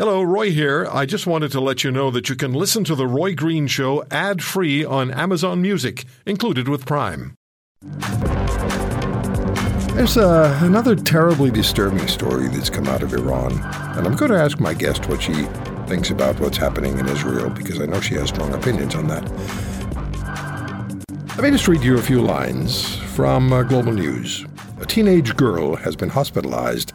Hello, Roy here. I just wanted to let you know that you can listen to The Roy Green Show ad free on Amazon Music, included with Prime. There's uh, another terribly disturbing story that's come out of Iran, and I'm going to ask my guest what she thinks about what's happening in Israel because I know she has strong opinions on that. Let me just read you a few lines from uh, Global News. A teenage girl has been hospitalized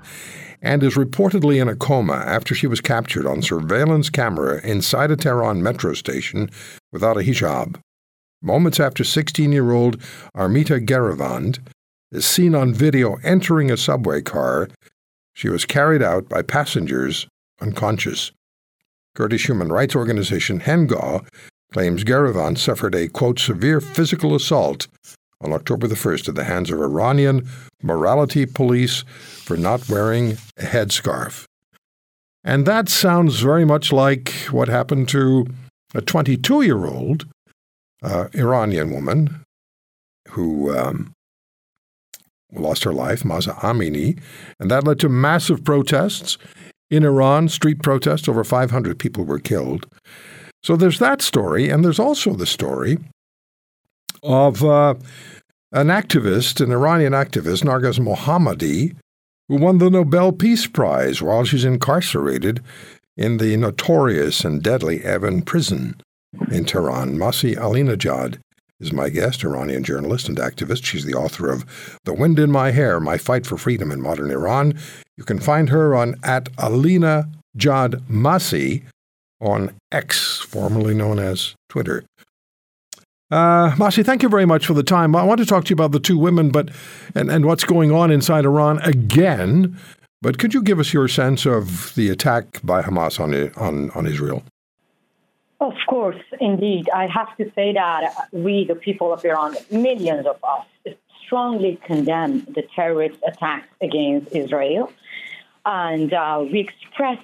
and is reportedly in a coma after she was captured on surveillance camera inside a Tehran metro station without a hijab. Moments after 16 year old Armita Geravand is seen on video entering a subway car, she was carried out by passengers unconscious. Kurdish human rights organization Hengaw claims Geravand suffered a, quote, severe physical assault on October the 1st at the hands of Iranian morality police for not wearing a headscarf. And that sounds very much like what happened to a 22 year old uh, Iranian woman who um, lost her life, Mahsa Amini, and that led to massive protests in Iran, street protests. Over 500 people were killed. So there's that story, and there's also the story of uh, an activist, an Iranian activist, Narges Mohammadi, who won the Nobel Peace Prize while she's incarcerated in the notorious and deadly Evin prison in Tehran. Masih Alinejad is my guest, Iranian journalist and activist. She's the author of The Wind in My Hair, My Fight for Freedom in Modern Iran. You can find her on at Alina Jad Masih on X, formerly known as Twitter. Uh, thank you very much for the time. I want to talk to you about the two women, but and, and what's going on inside Iran again. But could you give us your sense of the attack by Hamas on on, on Israel? Of course, indeed. I have to say that we, the people of Iran, millions of us, strongly condemn the terrorist attacks against Israel, and uh, we express,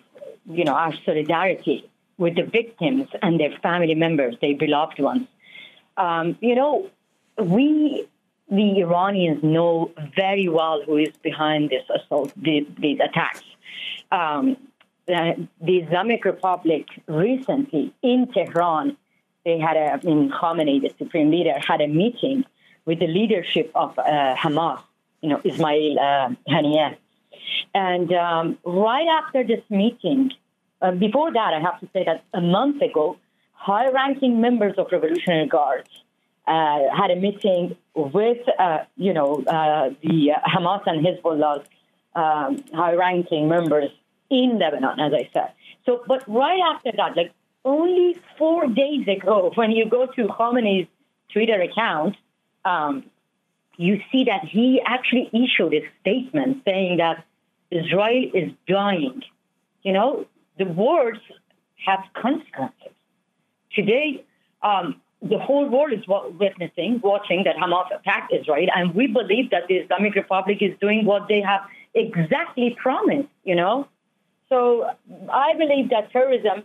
you know, our solidarity with the victims and their family members, their beloved ones. Um, you know, we, the Iranians, know very well who is behind this assault, these, these attacks. Um, the, the Islamic Republic recently in Tehran, they had a, in Khamenei, the supreme leader, had a meeting with the leadership of uh, Hamas, you know, Ismail uh, Haniyeh. And um, right after this meeting, uh, before that, I have to say that a month ago, high-ranking members of Revolutionary Guards uh, had a meeting with, uh, you know, uh, the Hamas and Hezbollah's um, high-ranking members in Lebanon, as I said. So, but right after that, like only four days ago, when you go to Khamenei's Twitter account, um, you see that he actually issued a statement saying that Israel is dying. You know, the words have consequences. Today, um, the whole world is witnessing, watching that Hamas attacked Israel, and we believe that the Islamic Republic is doing what they have exactly promised, you know, so I believe that terrorism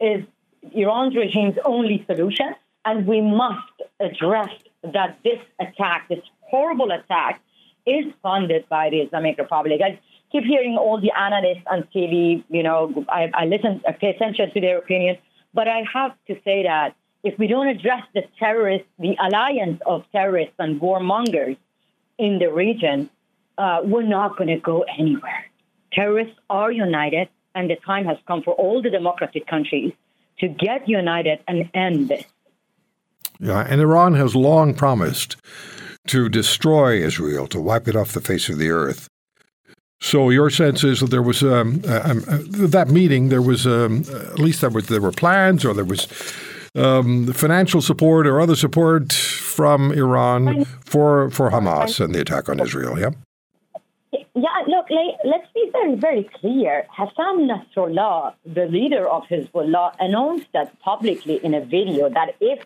is Iran's regime's only solution, and we must address that this attack, this horrible attack, is funded by the Islamic Republic. I keep hearing all the analysts on TV, you know, I, I listen, I pay attention to their opinion, but I have to say that if we don't address the terrorists, the alliance of terrorists and warmongers in the region, uh, we're not going to go anywhere terrorists are united, and the time has come for all the democratic countries to get united and end this. Yeah, and Iran has long promised to destroy Israel, to wipe it off the face of the earth. So your sense is that there was um, uh, um, uh, that meeting. There was um, at least there was there were plans, or there was um, financial support or other support from Iran for for Hamas and the attack on Israel. Yeah. Yeah, look, let's be very, very clear. Hassan Nasrallah, the leader of Hezbollah, announced that publicly in a video that if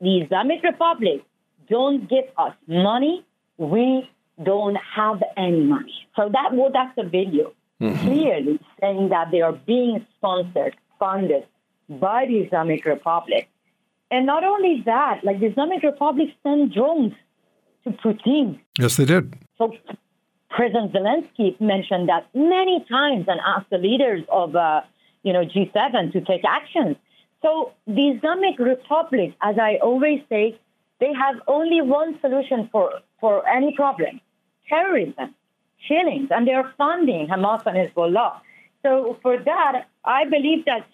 the Islamic Republic don't give us money, we don't have any money. So that well, that's a video mm-hmm. clearly saying that they are being sponsored, funded by the Islamic Republic. And not only that, like the Islamic Republic sent drones to Putin. Yes, they did. So President Zelensky mentioned that many times and asked the leaders of uh, you know, G7 to take action. So the Islamic Republic, as I always say, they have only one solution for, for any problem terrorism, killings, and they're funding Hamas and Hezbollah. So for that, I believe that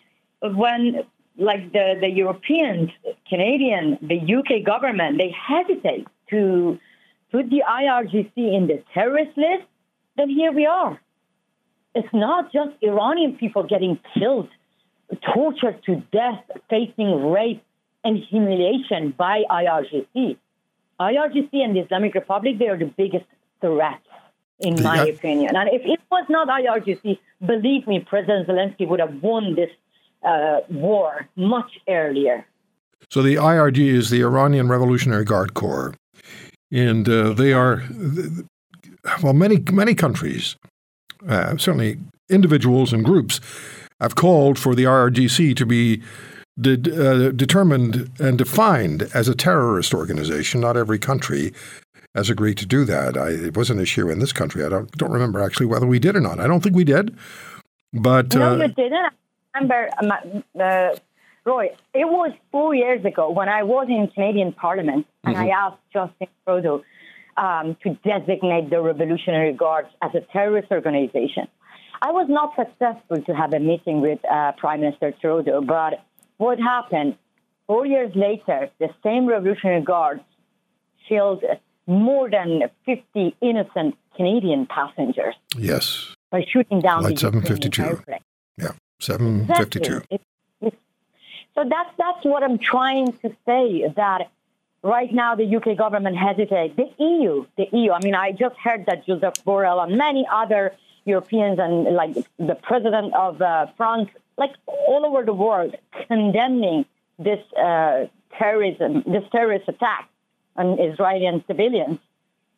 when like the, the Europeans, Canadian, the UK government, they hesitate to put the IRGC in the terrorist list, then here we are. It's not just Iranian people getting killed, tortured to death, facing rape and humiliation by IRGC. IRGC and the Islamic Republic, they are the biggest threats, in my yeah. opinion. And if it was not IRGC, believe me, President Zelensky would have won this uh, war much earlier. So the IRG is the Iranian Revolutionary Guard Corps, and uh, they are well, many many countries, uh, certainly individuals and groups, have called for the IRGC to be de- uh, determined and defined as a terrorist organization. Not every country has agreed to do that. I, it was an issue in this country. I don't don't remember actually whether we did or not. I don't think we did. But no, uh, you didn't I remember, um, uh, Roy, it was four years ago when I was in Canadian Parliament and mm-hmm. I asked Justin Trudeau um, to designate the Revolutionary Guards as a terrorist organization. I was not successful to have a meeting with uh, Prime Minister Trudeau, but what happened? Four years later, the same Revolutionary Guards killed more than 50 innocent Canadian passengers. Yes. By shooting down Flight the 752. Yeah. 752. Exactly. so that's, that's what I'm trying to say, that right now the UK government hesitates. The EU, the EU, I mean, I just heard that Joseph Borrell and many other Europeans and like the president of uh, France, like all over the world, condemning this uh, terrorism, this terrorist attack on Israeli and civilians.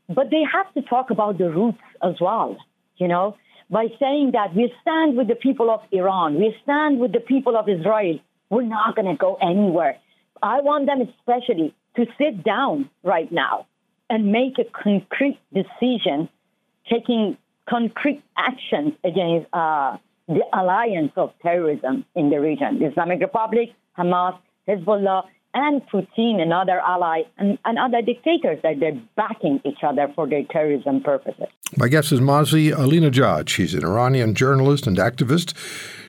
But they have to talk about the roots as well, you know by saying that we stand with the people of Iran, we stand with the people of Israel. We're not going to go anywhere. I want them especially to sit down right now and make a concrete decision, taking concrete actions against uh, the alliance of terrorism in the region, the Islamic Republic, Hamas, Hezbollah, and Putin, another ally, and, and other dictators that they're backing each other for their terrorism purposes. My guest is Masih Alinejad. She's an Iranian journalist and activist.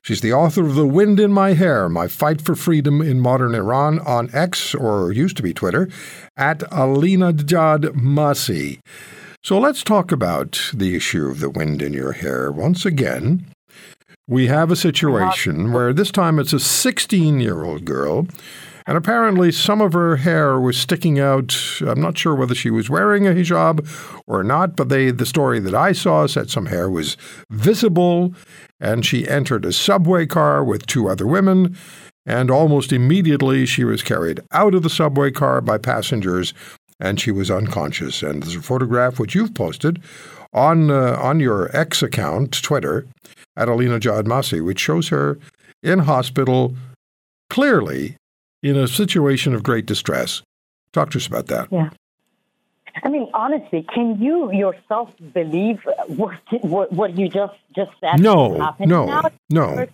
She's the author of The Wind in My Hair My Fight for Freedom in Modern Iran on X, or used to be Twitter, at Alinejad Masih. So let's talk about the issue of the wind in your hair once again. We have a situation where this time it's a 16 year old girl and apparently, some of her hair was sticking out. I'm not sure whether she was wearing a hijab or not, but they, the story that I saw said some hair was visible. And she entered a subway car with two other women. And almost immediately, she was carried out of the subway car by passengers and she was unconscious. And there's a photograph which you've posted on, uh, on your X account, Twitter, at Alinejad Masih, which shows her in hospital clearly in a situation of great distress. Talk to us about that. Yeah. I mean, honestly, can you yourself believe what what, what you just just said? No, no, now, no. It's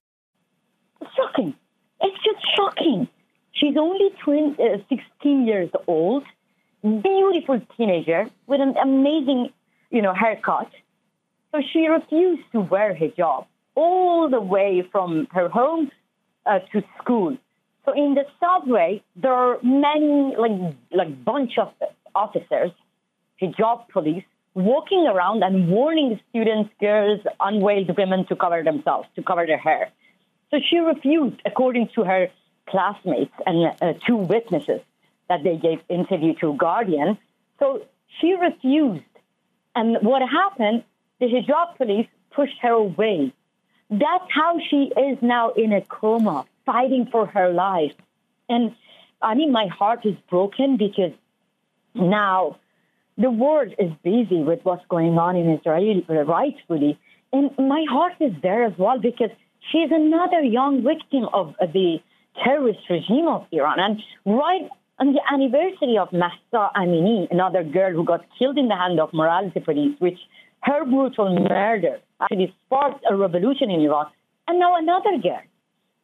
shocking. It's just shocking. She's only 20, uh, 16 years old, beautiful teenager with an amazing, you know, haircut. So she refused to wear hijab all the way from her home uh, to school. So in the subway, there are many, like, like bunch of officers, hijab police, walking around and warning students, girls, unveiled women to cover themselves, to cover their hair. So she refused, according to her classmates and uh, two witnesses that they gave interview to Guardian. So she refused. And what happened, the hijab police pushed her away. That's how she is now in a coma fighting for her life. And I mean, my heart is broken because now the world is busy with what's going on in Israel, rightfully. And my heart is there as well because she's another young victim of the terrorist regime of Iran. And right on the anniversary of Mahsa Amini, another girl who got killed in the hand of morality police, which her brutal murder actually sparked a revolution in Iran. And now another girl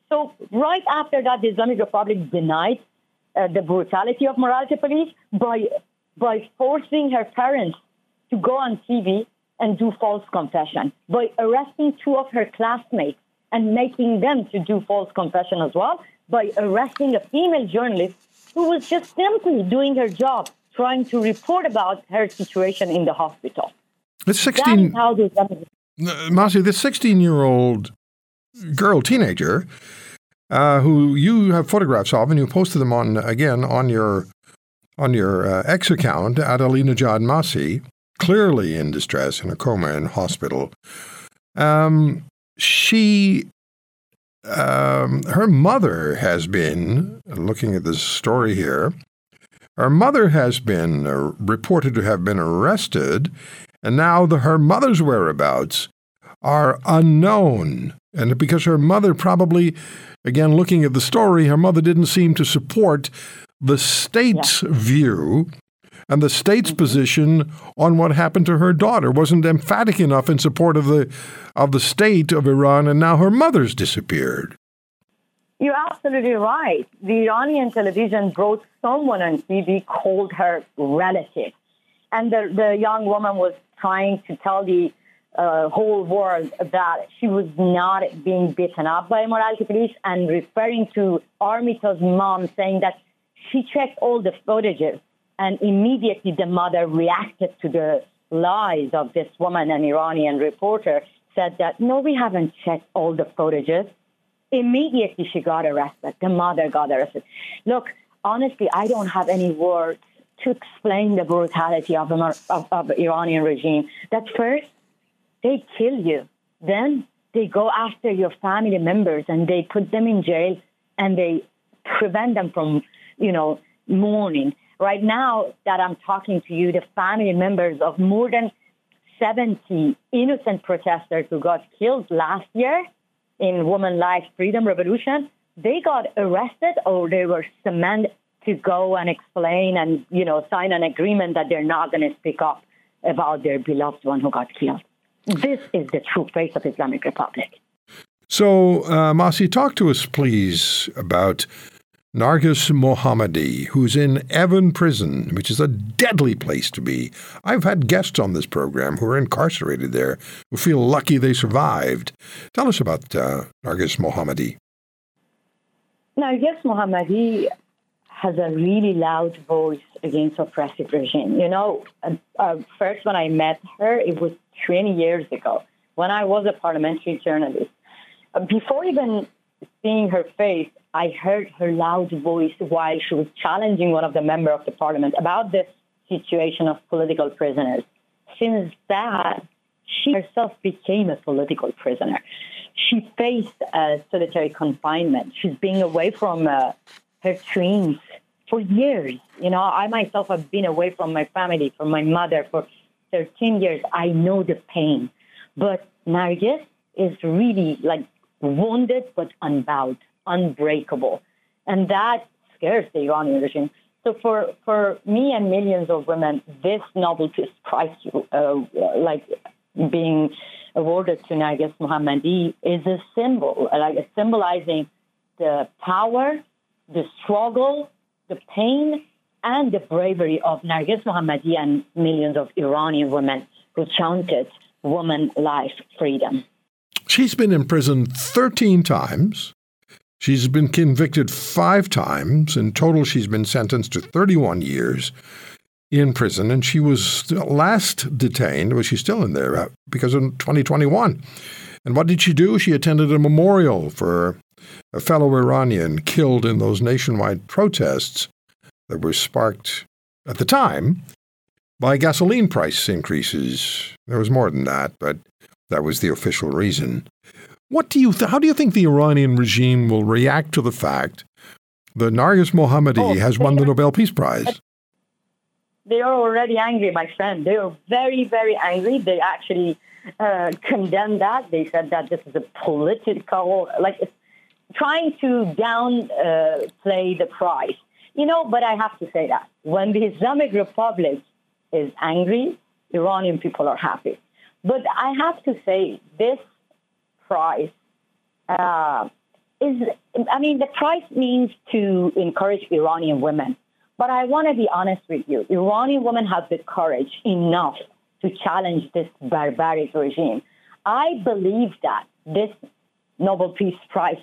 So right after that, the Islamic Republic denied uh, the brutality of morality police by by forcing her parents to go on TV and do false confession, by arresting two of her classmates and making them to do false confession as well, by arresting a female journalist who was just simply doing her job, trying to report about her situation in the hospital. It's 16. how this Masih, this 16 year old girl, teenager, uh, who you have photographs of and you posted them on, again, on your on your uh, X account at Alinejad Masih, clearly in distress in a coma in hospital. Um, she, um, her mother has been, looking at this story here, her mother has been uh, reported to have been arrested, and now the, her mother's whereabouts are unknown. And because her mother probably, again, looking at the story, her mother didn't seem to support the state's yeah. view and the state's mm-hmm. position on what happened to her daughter wasn't emphatic enough in support of the of the state of Iran and now her mother's disappeared. You're absolutely right. The Iranian television brought someone on TV called her relative. And the, the young woman was trying to tell the uh, whole world that she was not being beaten up by morality police and referring to Armita's mom saying that she checked all the footages and immediately the mother reacted to the lies of this woman, an Iranian reporter, said that, no, we haven't checked all the footages. Immediately she got arrested. The mother got arrested. Look, honestly, I don't have any words to explain the brutality of, of, of Iranian regime. That first, they kill you. Then they go after your family members and they put them in jail and they prevent them from you know, mourning. Right now that I'm talking to you, the family members of more than 70 innocent protesters who got killed last year in Woman Life Freedom Revolution, they got arrested or they were summoned to go and explain and, you know, sign an agreement that they're not going to speak up about their beloved one who got killed. This is the true face of Islamic Republic. So, uh, Masih, talk to us, please, about Narges Mohammadi, who's in Evin Prison, which is a deadly place to be. I've had guests on this program who are incarcerated there who feel lucky they survived. Tell us about uh, Narges Mohammadi. Narges Mohammadi has a really loud voice against oppressive regime. You know, uh, uh, first when I met her, it was 20 years ago when I was a parliamentary journalist. Uh, before even seeing her face, I heard her loud voice while she was challenging one of the members of the parliament about the situation of political prisoners. Since that, she herself became a political prisoner. She faced solitary confinement. She's being away from uh, her twins for years. You know, I myself have been away from my family, from my mother for 13 years. I know the pain. But Narges is really like wounded but unbowed unbreakable. And that scares the Iranian regime. So for, for me and millions of women, this Nobel Prize, uh, like being awarded to Narges Mohammadi, is a symbol, like symbolizing the power, the struggle, the pain, and the bravery of Narges Mohammadi and millions of Iranian women who chanted woman, life, freedom. She's been imprisoned 13 times. She's been convicted five times. In total, she's been sentenced to 31 years in prison, and she was last detained, well, she's still in there uh, because in 2021. And what did she do? She attended a memorial for a fellow Iranian killed in those nationwide protests that were sparked at the time by gasoline price increases. There was more than that, but that was the official reason. What do you th- how do you think the Iranian regime will react to the fact that Narges Mohammadi oh, has won the Nobel Peace Prize? They are already angry, my friend. They are very, very angry. They actually uh, condemned that. They said that this is a political, like, trying to downplay uh, the prize. You know, but I have to say that when the Islamic Republic is angry, Iranian people are happy. But I have to say, this price uh, is, I mean, the price means to encourage Iranian women. But I want to be honest with you. Iranian women have the courage enough to challenge this barbaric regime. I believe that this Nobel Peace Prize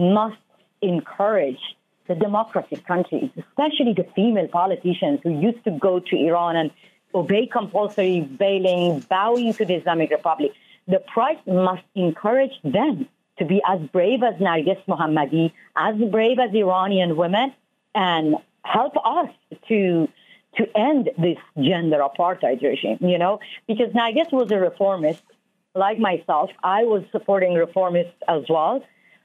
must encourage the democratic countries, especially the female politicians who used to go to Iran and obey compulsory veiling, bowing to the Islamic Republic. The prize must encourage them to be as brave as Narges Mohammadi, as brave as Iranian women, and help us to to end this gender apartheid regime, you know, because Narges was a reformist like myself. I was supporting reformists as well.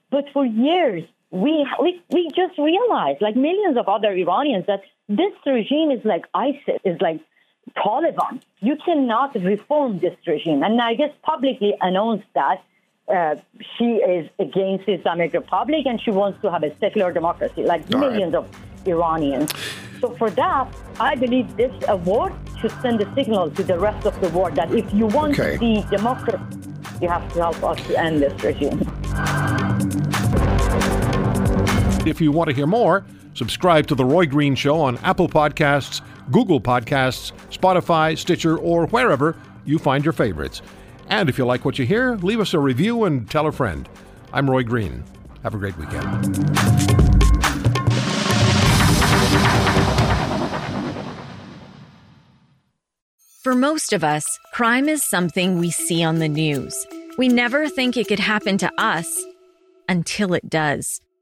But for years, we, we, we just realized, like millions of other Iranians, that this regime is like ISIS, is like Taliban. You cannot reform this regime. And Narges publicly announced that uh, she is against Islamic Republic and she wants to have a secular democracy, like All millions right. of Iranians. So for that, I believe this award should send a signal to the rest of the world that if you want okay. to see democracy, you have to help us to end this regime. If you want to hear more, subscribe to The Roy Green Show on Apple Podcasts, Google Podcasts, Spotify, Stitcher, or wherever you find your favorites. And if you like what you hear, leave us a review and tell a friend. I'm Roy Green. Have a great weekend. For most of us, crime is something we see on the news. We never think it could happen to us until it does.